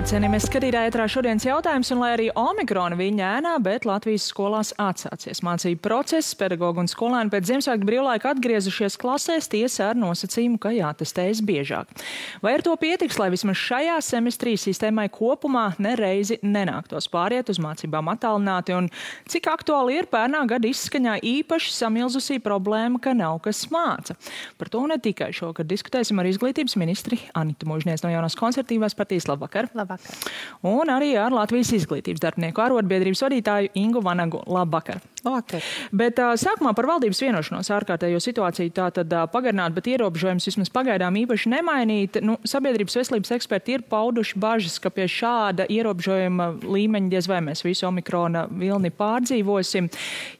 Labvakar, cienījamies skatītāji, ētrā šodienas jautājums, un lai arī Omikrona viņa ēnā, bet Latvijas skolās atsācies mācību process, pedagogi un skolēni pēc Ziemassvētku brīvlaika atgriezušies klasēs tiesa ar nosacījumu, ka jātestējas biežāk. Vai ar to pietiks, lai vismaz šajā semestrī sistēmai kopumā nereizi nenāktos pāriet uz mācībām attālināti, un cik aktuāli ir pērnā gada izskaņā īpaši samilzusī problēma, ka nav kas māca? Par to ne tikai šogad diskutēsim ar izglītības ministri Anitu Mūžniec no jaunās konservatīvās partijas. Labvakar! Labvakar. Labvakar. Un arī ar Latvijas izglītības darbinieku arotbiedrības vadītāju Ingu Vanagu. Labvakar! Labvakar. Bet uh, sākumā par valdības vienošanos ārkārtējo situāciju tā tad uh, pagarināt, bet ierobežojums vismaz pagaidām īpaši nemainīt. Nu, sabiedrības veselības eksperti ir pauduši bažas, ka pie šāda ierobežojuma līmeņa diez vai mēs visu omikrona vilni pārdzīvosim.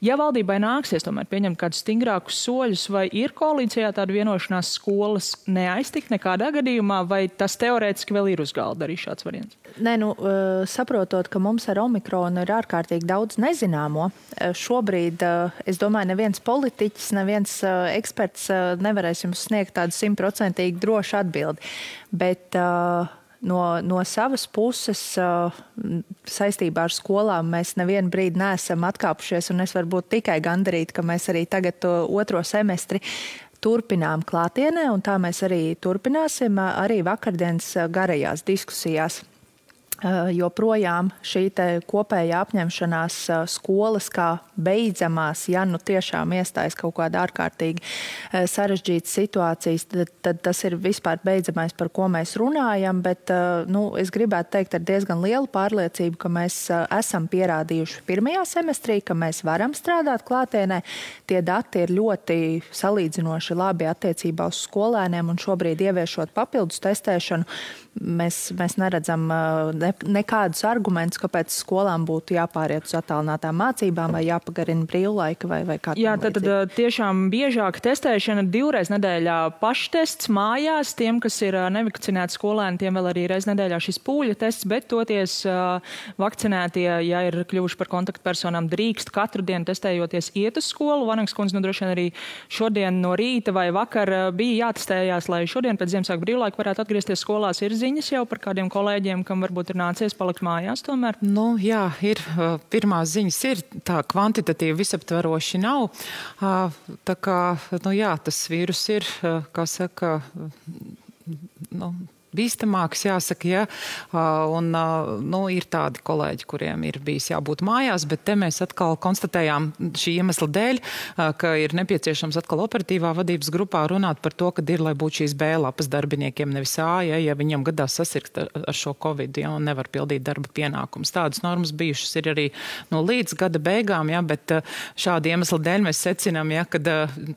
Ja valdībai nāksies tomēr pieņemt kādus stingrākus soļus, vai ir koalīcijā tāda vienošanās skolas neaiztikt nekādā gadījumā, vai tas teorētiski vēl ir uz galda arī šāds variants? Nē, nu, saprotot, ka mums ar omikronu ir ārkārtīgi daudz nezināmo, šobrīd, es domāju, neviens politiķis, neviens eksperts nevarēs jums sniegt tādu simtprocentīgi drošu atbildi. Bet, no, no savas puses, saistībā ar skolām, mēs nevienu brīdi neesam atkāpušies, un es varu būt tikai gandarīta, ka mēs arī tagad otro semestri turpinām klātienē, un tā mēs arī turpināsim arī vakardienas garajās diskusijās. Eh, joprojām šī kopējā apņemšanās eh, skolas kā beidzamās, ja nu tiešām iestājas kaut kāda ārkārtīgi eh, sarežģīta situācijas, tad, tad tas ir vispār beidzamais, par ko mēs runājam. Bet nu, es gribētu teikt ar diezgan lielu pārliecību, ka mēs esam pierādījuši pirmajā semestrī, ka mēs varam strādāt klātienē. Tie dati ir ļoti salīdzinoši labi attiecībā uz skolēniem un šobrīd ieviešot papildus testēšanu mēs, mēs neredzam ne, nekādus argumentus, kāpēc skolām būtu jāpāriet uz attālinātām mācībām vai jāpagarina brīvlaika vai, vai kā Jā, tad, tad tiešām biežāk testēšana divreiz nedēļā paštests mājās, tiem, kas ir nevakcinēti skolēni, tiem vēl arī reiz nedēļā šis pūļa tests, bet toties vakcinētie, ja ir kļuvuši par kontaktpersonām, drīkst katru dienu testējoties iet uz skolu. Vanaks kundze, nu droši vien arī šodien no rīta vai vakar bija jātestējās, lai šodien pēc Ziemassvētku brīvlaika varētu atgriezties skolās. Ir ziņas jau par kādiem kolēģiem, kam varbūt ir nācies palikt mājās tomēr? Nu, jā, ir. Pirmās ziņas ir tā kvantitatīvi visaptveroši nav. Tā kā, nu jā, tas vīrus ir, kā saka, nu, bīstamāks, jāsaka, ja. Un, nu, ir tādi kolēģi, kuriem ir bijis jābūt mājās, bet te mēs atkal konstatējām šī iemesla dēļ, ka ir nepieciešams atkal operatīvā vadības grupā runāt par to, ka ir, lai būtu šīs B lapas darbiniekiem, nevis A, ja, ja viņiem gadās sasirgt ar, ar šo Covid, ja, un nevar pildīt darba pienākumus. Tādas normas bijušas ir arī no līdz gada beigām, ja, bet šādi iemesli dēļ mēs secinām, ja, ka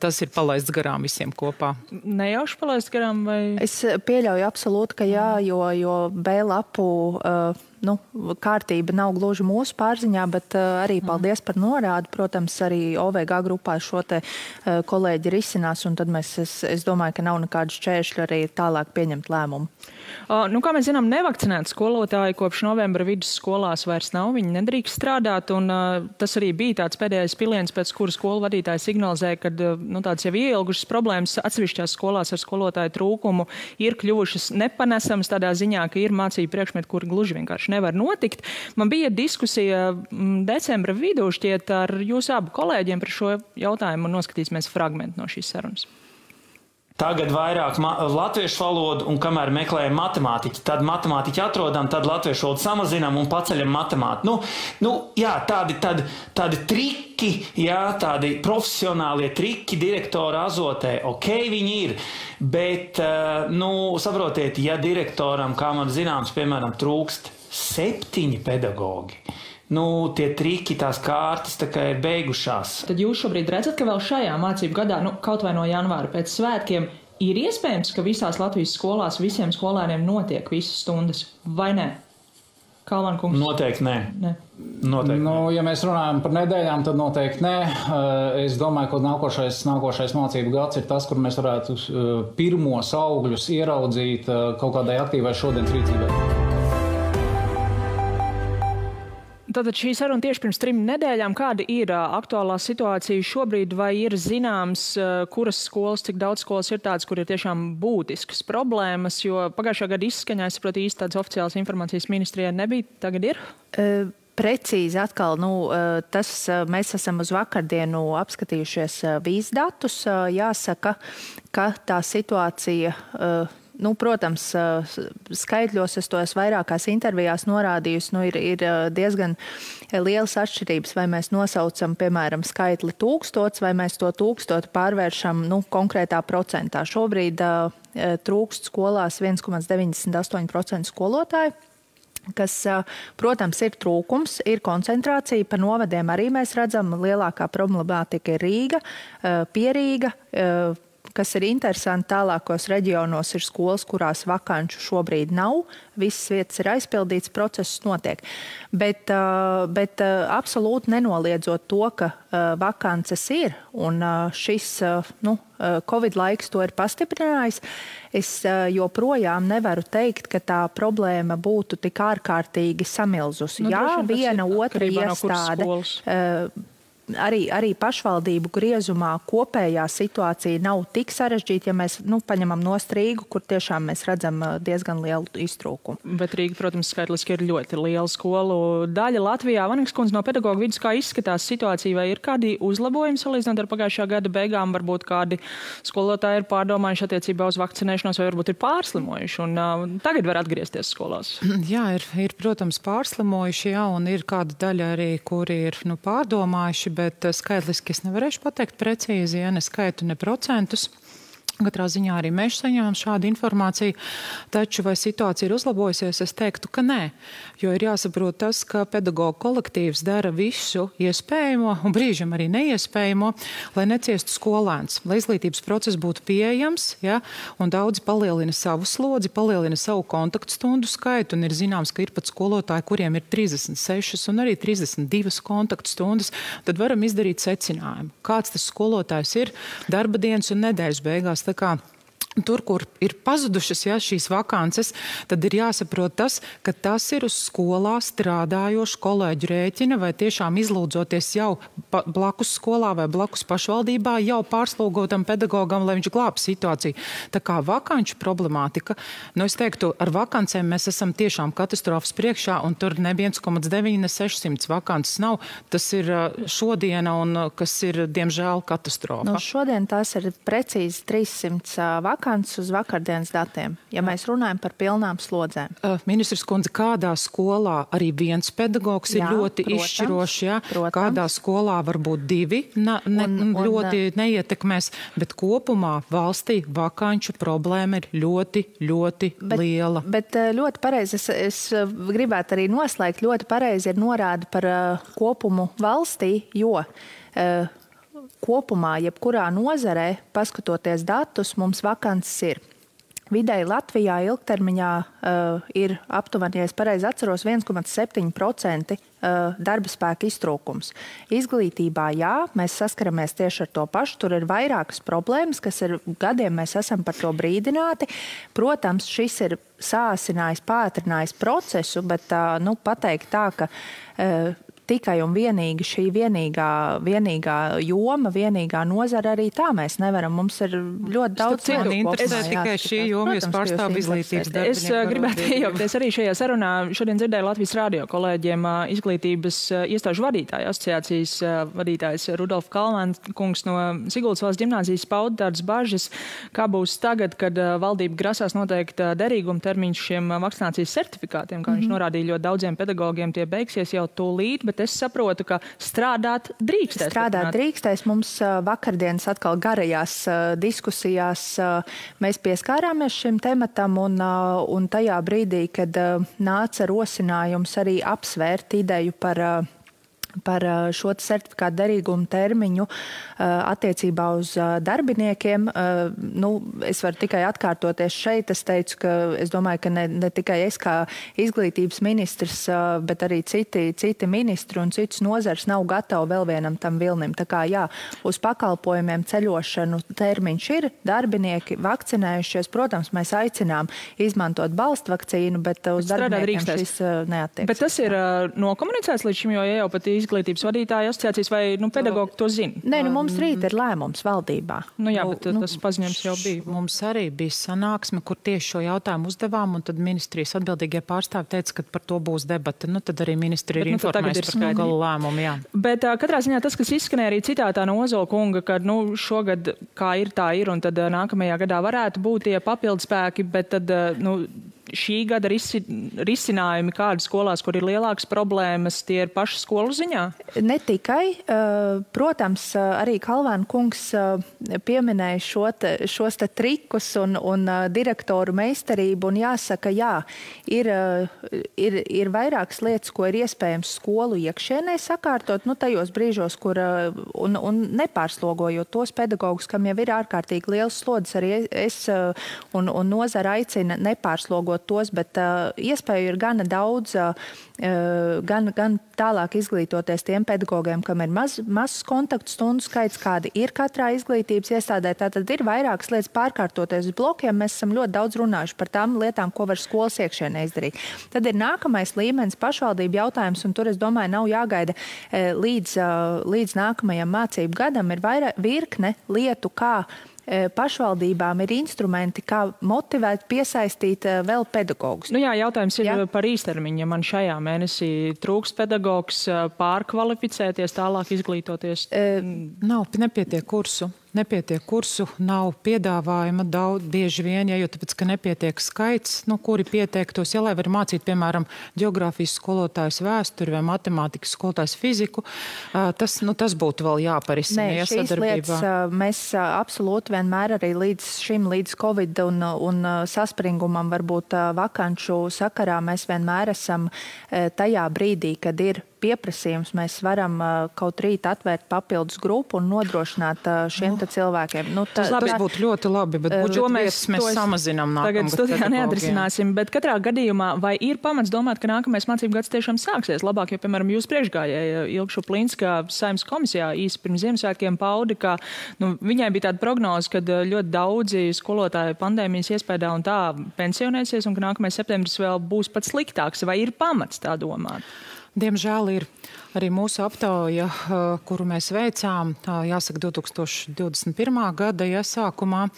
tas ir palaists garām visiem kopā. Nejauši palaists garām vai? Es pieļauju absolūti absolūti, ka jā, jo, jo B lapu uh, nu, kārtība nav gluži mūsu pārziņā, bet uh, arī mhm. paldies par norādi. Protams, arī OVG grupā šo te uh, kolēģi risinās, un tad mēs, es, es domāju, ka nav nekādu šķēršļu arī tālāk pieņemt lēmumu. Uh, nu, kā mēs zinām, nevakcinēti skolotāji kopš novembra vidusskolās vairs nav. Viņi nedrīkst strādāt, un uh, tas arī bija tāds pēdējais piliens, pēc kura skolu vadītāji signalizēja, ka uh, nu, tādas jau ielgušas problēmas atsevišķās skolās ar skolotāju trūkumu ir kļuvušas nepanesamas tādā ziņā, ka ir mācību priekšmeti, kuri gluži vienkārši nevar notikt. Man bija diskusija mm, decembra vidū šķiet ar jūsu abu kolēģiem par šo jautājumu un noskatīsimies fragment no šīs sarunas. Tagad vairāk latviešu valodu, un kamēr meklējam matemātiķi, tad matemātiķi atrodam, tad latviešu valodu samazinām un paceļam matemātiku. Nu, nu, jā, tādi, tādi, tādi triki, jā, tādi profesionālie triki direktora azotē, ok, viņi ir. Bet, nu, saprotiet, ja direktoram, kā man zināms, piemēram, trūkst septiņi pedagoģi. Nu, tie triki, tās kārtas tā ir beigušās. Tad jūs šobrīd redzat, ka vēl šajā mācību gadā, nu, kaut vai no janvāra pēc svētkiem, ir iespējams, ka visās Latvijas skolās visiem skolēniem notiek visas stundas, vai ne? Kalman kungs? Noteikti nē. nē. Noteikti. Nu, ja mēs runājam par nedēļām, tad noteikti nē. Eh, es domāju, ka nākošais, nākošais mācību gads ir tas, kur mēs varētu eh, pirmos augļus ieraudzīt eh, kaut kādai aktīvai šodienas rīcībai. Tātad šī saruna tieši pirms trim nedēļām. Kāda ir aktuālā situācija šobrīd? Vai ir zināms, kuras skolas, cik daudz skolas ir tādas, kur ir tiešām būtiskas problēmas? Jo pagājušā gada izskaņā, es saprotu, īsti tādas oficiālas informācijas ministrijā nebija. Tagad ir? Uh. Precīzi atkal, nu, tas mēs esam uz vakardienu apskatījušies vīzu datus. Jāsaka, ka tā situācija Nu, protams, skaitļos es to esmu vairākās intervijās norādījusi. Nu, ir, ir diezgan lielas atšķirības, vai mēs nosaucam, piemēram, skaitli tūkstots, vai mēs to tūkstotu pārvēršam nu, konkrētā procentā. Šobrīd uh, trūkst skolās 1,98% skolotāju kas, protams, ir trūkums, ir koncentrācija. Par novadiem arī mēs redzam, lielākā problemātika ir Rīga, Pierīga kas ir interesanti, tālākos reģionos ir skolas, kurās vakanču šobrīd nav. Visas vietas ir aizpildītas, process notiek. Bet, bet absolūti nenoliedzot to, ka vakances ir un šis nu, Covid laiks to ir pastiprinājis, es joprojām nevaru teikt, ka tā problēma būtu tik ārkārtīgi samilzusi. Nu, Jā, viena otra iestāde arī, arī pašvaldību griezumā kopējā situācija nav tik sarežģīta, ja mēs nu, paņemam no Rīgu, kur tiešām mēs redzam diezgan lielu iztrūkumu. Bet Rīga, protams, skaitliski ir ļoti liela skolu daļa Latvijā. Vanīgs kundze no pedagoģa vidus, kā izskatās situācija, vai ir kādi uzlabojumi salīdzinot ar pagājušā gada beigām, varbūt kādi skolotāji ir pārdomājuši attiecībā uz vakcinēšanos, vai varbūt ir pārslimojuši un uh, tagad var atgriezties skolās? Jā, ir, ir protams, pārslimojuši, jā, un ir kāda daļa arī, kuri ir nu, pārdomājuši bet eh, skaitliski es nevarēšu pateikt precīzi, ja ne skaitu, ne procentus. Katrā ziņā arī mēs saņēmām šādu informāciju, taču vai situācija ir uzlabojusies, es teiktu, ka nē. Jo ir jāsaprot tas, ka pedagoģa kolektīvs dara visu iespējamo un brīžam arī neiespējamo, lai neciestu skolēns, lai izglītības process būtu pieejams, ja, daudzi palielina savu slodzi, palielina savu kontaktu stundu skaitu, ir zināms, ka ir pat skolotāji, kuriem ir 36 un arī 32 kontaktu stundas, tad varam izdarīt secinājumu, kāds tas skolotājs ir? Darba dienas un nedēļas beigās tā kā Tur, kur ir pazudušas ja, šīs vakances, tad ir jāsaprot tas, ka tas ir uz skolā strādājošu kolēģu rēķina vai tiešām izlūdzoties jau blakus skolā vai blakus pašvaldībā jau pārslogotam pedagogam, lai viņš glāb situāciju. Tā kā vakanču problemātika, nu es teiktu, ar vakancēm mēs esam tiešām katastrofas priekšā un tur ne 1,9, ne 600 vakances nav. Tas ir šodiena un kas ir, diemžēl, katastrofa. Nu, šodien tās ir precīzi 300 vakances vakants uz vakardienas datiem, ja Jā. mēs runājam par pilnām slodzēm? Uh, ministrs kundze, kādā skolā arī viens pedagogs jā, ir ļoti protams, izšķirošs, ja? Protams. kādā skolā varbūt divi na, ne, un, un, ļoti un, neietekmēs, bet kopumā valstī vakanču problēma ir ļoti, ļoti bet, liela. Bet ļoti pareizi, es, es gribētu arī noslēgt, ļoti pareizi ir norāda par uh, kopumu valstī, jo uh, kopumā, jebkurā nozarē, paskatoties datus, mums vakances ir. Vidēji Latvijā ilgtermiņā uh, ir aptuveni, ja es pareizi atceros, 1,7% uh, darba spēka iztrūkums. Izglītībā, jā, mēs saskaramies tieši ar to pašu. Tur ir vairākas problēmas, kas ir gadiem mēs esam par to brīdināti. Protams, šis ir sāsinājis, pātrinājis procesu, bet uh, nu, pateikt tā, ka tikai un vienīgi šī vienīgā, vienīgā joma, vienīgā nozara arī tā mēs nevaram. Mums ir ļoti daudz citu. Interesē tikai šī joma, jūs pārstāv izglītības darbu. Es gribētu iejaukties arī šajā sarunā. Šodien dzirdēju Latvijas radio kolēģiem izglītības iestāžu vadītāju asociācijas vadītājs Rudolf Kalmans kungs no Siguldas valsts ģimnāzijas pauda tādas bažas, kā būs tagad, kad valdība grasās noteikt derīguma termiņš šiem vakcinācijas certifikātiem, kā mm -hmm. viņš norādīja ļoti daudziem pedagogiem, tie beigsies jau tūlīt, bet es saprotu, ka strādāt drīkstēs. Strādāt turpināt. drīkstēs. Mums vakardienas atkal garajās diskusijās mēs pieskārāmies šim tematam un, un tajā brīdī, kad nāca rosinājums arī apsvērt ideju par par šo certifikātu derīgumu termiņu attiecībā uz darbiniekiem. Nu, es varu tikai atkārtoties šeit. Es teicu, ka es domāju, ka ne, ne tikai es kā izglītības ministrs, bet arī citi, citi ministri un citas nozars nav gatavi vēl vienam tam vilnim. Tā kā jā, uz pakalpojumiem ceļošanu termiņš ir, darbinieki vakcinējušies. Protams, mēs aicinām izmantot balstu vakcīnu, bet uz bet darbiniekiem šis neatiecas. Bet tas ir nokomunicēts līdz šim, jo ja jau pat izglītības vadītāja asociācijas vai nu, pedagogi to zina? Nē, nu, mums rīt ir lēmums valdībā. Nu, jā, bet nu, tas paziņojums jau bija. Mums arī bija sanāksme, kur tieši šo jautājumu uzdevām, un tad ministrijas atbildīgie pārstāvi teica, ka par to būs debata. Nu, tad arī ministri ir nu, informējuši par to galu lēmumu. Jā. Bet katrā ziņā tas, kas izskanēja arī citātā no Ozola kunga, ka nu, šogad kā ir, tā ir, un tad nākamajā gadā varētu būt tie papildspēki, bet tad nu, šī gada risi, risinājumi, kādas skolās, kur ir lielākas problēmas, tie ir paši skolu ziņā? Ne tikai. Eh, protams, eh, arī Kalvēna kungs eh, pieminēja šo te, šos te trikus un, un direktoru meistarību. Un jāsaka, jā, ir, ir, ir vairākas lietas, ko ir iespējams skolu iekšienē sakārtot, nu, tajos brīžos, kur un, un nepārslogojot tos pedagogus, kam jau ir ārkārtīgi liels slodzes, arī es un, un nozara aicina nepārslogot apkarot tos, bet iespēju ir gana daudz, gan, gan tālāk izglītoties tiem pedagogiem, kam ir maz, mazs kontaktu stundu skaits, kādi ir katrā izglītības iestādē. Tātad ir vairākas lietas pārkārtoties uz blokiem. Mēs esam ļoti daudz runājuši par tām lietām, ko var skolas iekšienē izdarīt. Tad ir nākamais līmenis pašvaldību jautājums, un tur es domāju, nav jāgaida līdz, līdz nākamajam mācību gadam. Ir vairāk virkne lietu, kā pašvaldībām ir instrumenti, kā motivēt, piesaistīt e, vēl pedagogus. Nu jā, jautājums ir jā. par īstermiņu. Ja man šajā mēnesī trūks pedagogs pārkvalificēties, tālāk izglītoties. E, nav, nepietiek kursu nepietiek kursu, nav piedāvājuma daudz, bieži vien, ja, jo tāpēc, ka nepietiek skaits, nu, kuri pieteiktos, ja lai var mācīt, piemēram, geogrāfijas skolotājs vēsturi vai matemātikas skolotājs fiziku, tas, nu, tas būtu vēl jāparisina. Nē, šīs lietas mēs absolūti vienmēr arī līdz šim, līdz Covid un, un saspringumam varbūt vakanču sakarā mēs vienmēr esam tajā brīdī, kad ir pieprasījums, mēs varam uh, kaut rīt atvērt papildus grupu un nodrošināt uh, šiem oh. cilvēkiem. Nu, tā, tas tas būtu ļoti labi, bet uh, budžeta mēs, mēs samazinām nākamgad. Tagad studijā neatrisināsim, bet katrā gadījumā vai ir pamats domāt, ka nākamais mācību gads tiešām sāksies labāk, jo, piemēram, jūs priekšgājēja Ilgšu Plinska saimnes komisijā īsi pirms Ziemassvētkiem paudi, ka nu, viņai bija tāda prognoze, ka ļoti daudzi skolotāji pandēmijas iespējā un tā pensionēsies un ka nākamais septembris vēl būs pats sliktāks. Vai ir pamats tā domāt? Diemžēl ir arī mūsu aptauja, kuru mēs veicām, jāsaka, 2021. gada iesākumā.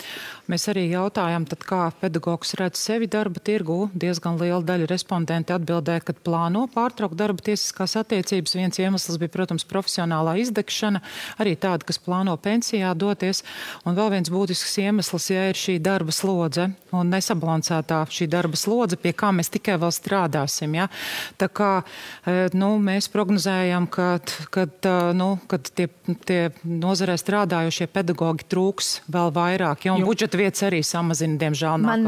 Mēs arī jautājām, tad, kā pedagogs redz sevi darba tirgu. Diezgan liela daļa respondenti atbildēja, ka plāno pārtraukt darba tiesiskās attiecības. Viens iemesls bija, protams, profesionālā izdegšana, arī tāda, kas plāno pensijā doties. Un vēl viens būtisks iemesls, ja ir šī darba slodze un nesabalansētā šī darba slodze, pie kā mēs tikai vēl strādāsim. Ja? Tā kā nu, mēs prognozējam, ka kad, nu, kad tie, tie nozarē strādājošie pedagoģi trūks vēl vairāk, ja, un Jum. budžeta vietas arī samazina, diemžēl. Man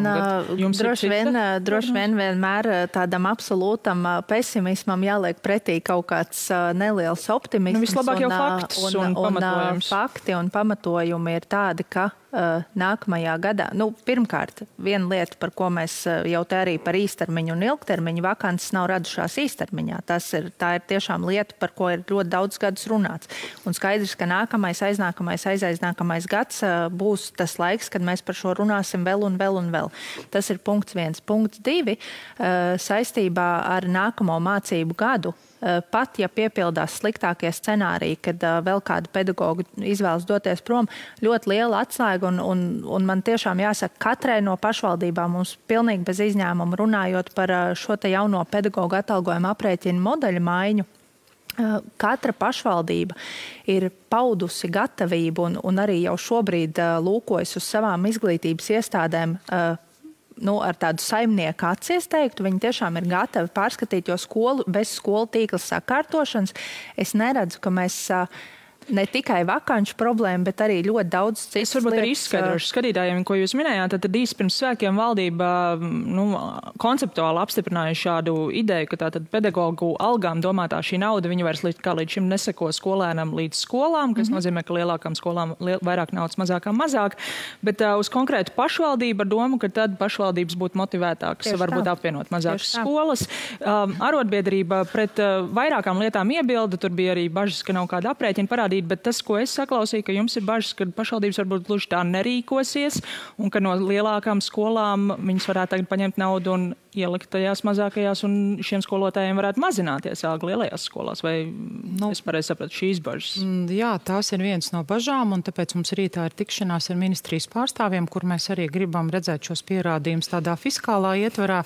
jums droši vien, droši vien vienmēr tādam absolūtam pesimismam jāliek pretī kaut kāds neliels optimisms. Nu, vislabāk jau fakts un, un, un, un fakti un pamatojumi ir tādi, ka nākamajā gadā. Nu, pirmkārt, viena lieta, par ko mēs uh, jau te arī par īstermiņu un ilgtermiņu vakances nav radušās īstermiņā. Tas ir, tā ir tiešām lieta, par ko ir ļoti daudz gadus runāts. Un skaidrs, ka nākamais, aiznākamais, aiznākamais gads uh, būs tas laiks, kad mēs par šo runāsim vēl un vēl un vēl. Tas ir punkts viens. Punkts divi saistībā ar nākamo mācību gadu Eh, pat ja piepildās sliktākie scenāriji, kad uh, vēl kāda pedagoga izvēlas doties prom, ļoti liela atslēga. Un, un, un man tiešām jāsaka, katrai no pašvaldībām mums pilnīgi bez izņēmuma runājot par uh, šo jauno pedagoģu atalgojumu aprēķinu modeļu maiņu. Katra pašvaldība ir paudusi gatavību un, un arī jau šobrīd lūkojas uz savām izglītības iestādēm nu, ar tādu saimnieku acis teiktu, viņi tiešām ir gatavi pārskatīt, jo skolu bez skolu tīkla sakārtošanas es neredzu, ka mēs. Ne tikai vakanču problēma, bet arī ļoti daudz citu. Es varbūt arī izskaidrošu skatītājiem, ko jūs minējāt. Tad, īsi pirms svētkiem valdība nu, konceptuāli apstiprināja šādu ideju, ka tātad pedagoģu algām domātā šī nauda, viņi vairs līdz, kā līdz šim neseko skolēnam līdz skolām, kas mm -hmm. nozīmē, ka lielākām skolām liel, vairāk naudas, mazākām mazāk, bet uh, uz konkrētu pašvaldību ar domu, ka tad pašvaldības būtu motivētākas Tieši varbūt tā. apvienot mazākas skolas. Um, arotbiedrība pret uh, vairākām lietām iebilda, tur bija arī bažas, ka nav kāda aprēķina parādīta, bet tas, ko es saklausīju, ka jums ir bažas, ka pašvaldības varbūt gluži tā nerīkosies un ka no lielākām skolām viņas varētu tagad paņemt naudu un ielikt tajās mazākajās, un šiem skolotājiem varētu mazināties alga lielajās skolās. Vai nu, es pareizi sapratu šīs bažas? Mm, jā, tās ir viens no bažām, un tāpēc mums rītā ir tikšanās ar ministrijas pārstāvjiem, kur mēs arī gribam redzēt šos pierādījumus tādā fiskālā ietvarā,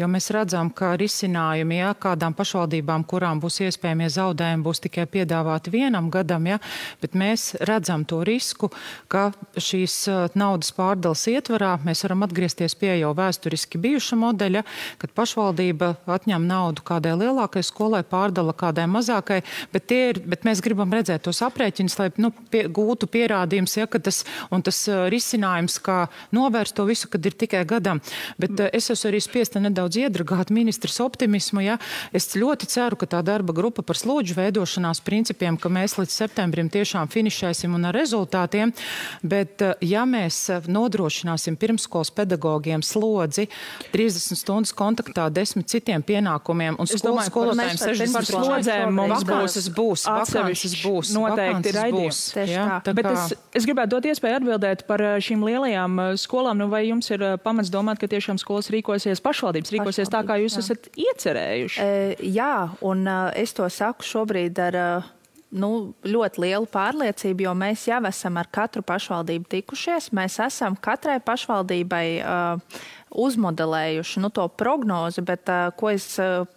jo mēs redzam, ka risinājumi, ja kādām pašvaldībām, kurām būs iespējamie zaudējumi, būs tikai piedāvāti vienam gadam, ja, bet mēs redzam to risku, ka šīs uh, naudas pārdales ietvarā mēs varam atgriezties pie jau vēsturiski bijuša modeļa, kad pašvaldība atņem naudu kādai lielākai skolai, pārdala kādai mazākai, bet, ir, bet mēs gribam redzēt tos aprēķinus, lai nu, pie, gūtu pierādījums, ja, tas, un tas uh, risinājums, kā novērst to visu, kad ir tikai gadam. Bet uh, es esmu arī spiesta nedaudz iedragāt ministrs optimismu. Ja. Es ļoti ceru, ka tā darba grupa par slodžu veidošanās principiem, ka mēs līdz septembrim tiešām finišēsim un ar rezultātiem, bet uh, ja mēs nodrošināsim pirmskolas pedagogiem slodzi 30 stundu stundas kontaktā desmit citiem pienākumiem, un skolu skolotājiem 60 slodzēm mums būs, būs atsevišķas būs. Noteikti raidījums. Tā Bet es, es gribētu dot iespēju atbildēt par eh, šīm lielajām eh, skolām. Nu, vai jums ir eh, pamats domāt, ka tiešām skolas rīkosies, pašvaldības rīkosies Pašvaldības, tā, kā jūs jā. esat iecerējuši? E, jā, un es to saku šobrīd ar nu, ļoti lielu pārliecību, jo mēs jau esam ar katru pašvaldību tikušies. Mēs esam katrai pašvaldībai uh, uzmodelējuši nu, to prognozi, bet uh, ko, es, uh,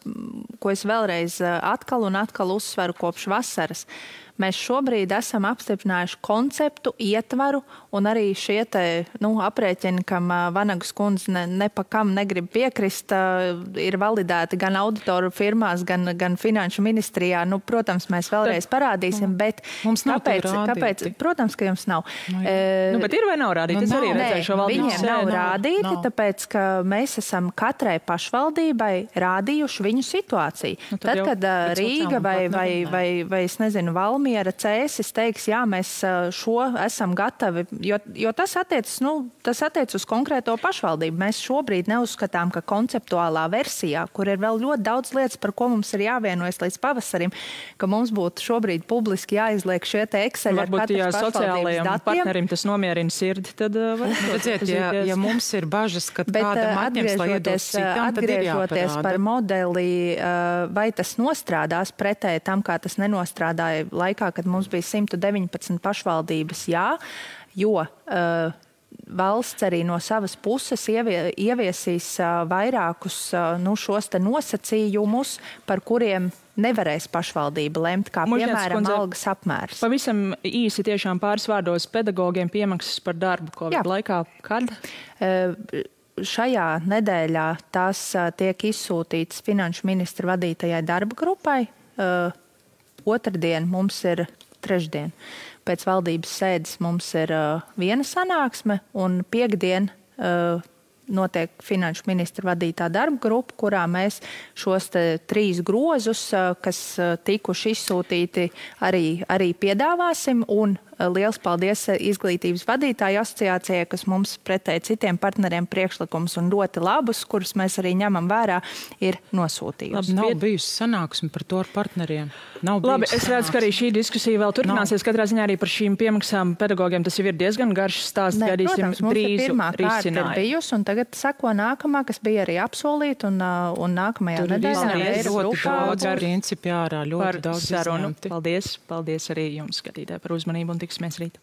ko es vēlreiz uh, atkal un atkal uzsveru kopš vasaras. Uh, Mēs šobrīd esam apstiprinājuši konceptu, ietvaru un arī šie te, nu, aprēķini, kam Vanagas kundze ne, ne pa kam negrib piekrist, ir validēti gan auditoru firmās, gan, gan finanšu ministrijā. Nu, protams, mēs vēlreiz parādīsim, bet mums nav kāpēc, kāpēc? Protams, ka jums nav. Nu, e, nu, bet ir vai nav rādīti? Nu, es arī redzēju šo valdību. Viņiem nav rādīti, nav. tāpēc, ka mēs esam katrai pašvaldībai rādījuši viņu situāciju. Nu, tad, tad kad Rīga vai, vai, vai, vai, vai, es nezinu, Valmi Valmiera cēsis teiks, jā, mēs šo esam gatavi, jo, jo tas attiecas nu, attiec uz konkrēto pašvaldību. Mēs šobrīd neuzskatām, ka konceptuālā versijā, kur ir vēl ļoti daudz lietas, par ko mums ir jāvienojas līdz pavasarim, ka mums būtu šobrīd publiski jāizliek šie te Excel ar Varbūt, ja sociālajiem datiem. partnerim tas nomierina sirdi, tad var redzēt, ja, ja mums ir bažas, ka Bet, kādam atņems, lai iedos citam, atgriežoties par modeli, vai tas nostrādās pretēji tam, kā tas nenostrādāja laikā laikā, kad mums bija 119 pašvaldības, jā, jo uh, valsts arī no savas puses ievie, ieviesīs uh, vairākus uh, nu, šos nosacījumus, par kuriem nevarēs pašvaldība lemt, kā Mužņets, piemēram kundze, algas apmērs. Pavisam īsi tiešām pāris vārdos pedagogiem piemaksas par darbu Covid Jā. laikā. Kad? Uh, šajā nedēļā tās tiek izsūtītas finanšu ministra vadītajai darba grupai. Uh, Otradien mums ir trešdien. Pēc valdības sēdes mums ir uh, viena sanāksme, un piekdien uh, notiek finanšu ministra vadītā darba grupa, kurā mēs šos trīs grozus, uh, kas uh, tikuši izsūtīti, arī, arī piedāvāsim. Un liels paldies eh, izglītības vadītāju asociācijai, kas mums pretēji citiem partneriem priekšlikums un ļoti labus, kurus mēs arī ņemam vērā, ir nosūtījusi. Labi, nav bijusi sanāksme par to ar partneriem. Nav Labi, es redzu, ka arī šī diskusija vēl turpināsies. Nav. Katrā ziņā arī par šīm piemaksām pedagogiem tas jau ir diezgan garš stāsts. Ne, Gaidīsim protams, drīz pirmā kārta ir bijusi, un tagad seko nākamā, kas bija arī apsolīta, un, uh, un nākamajā Tur nedēļā ir ļoti daudz principi ārā, ļoti par daudz sarunu. Izņemti. Paldies, paldies arī jums, skatītāji, par uzmanību un üks mees leida.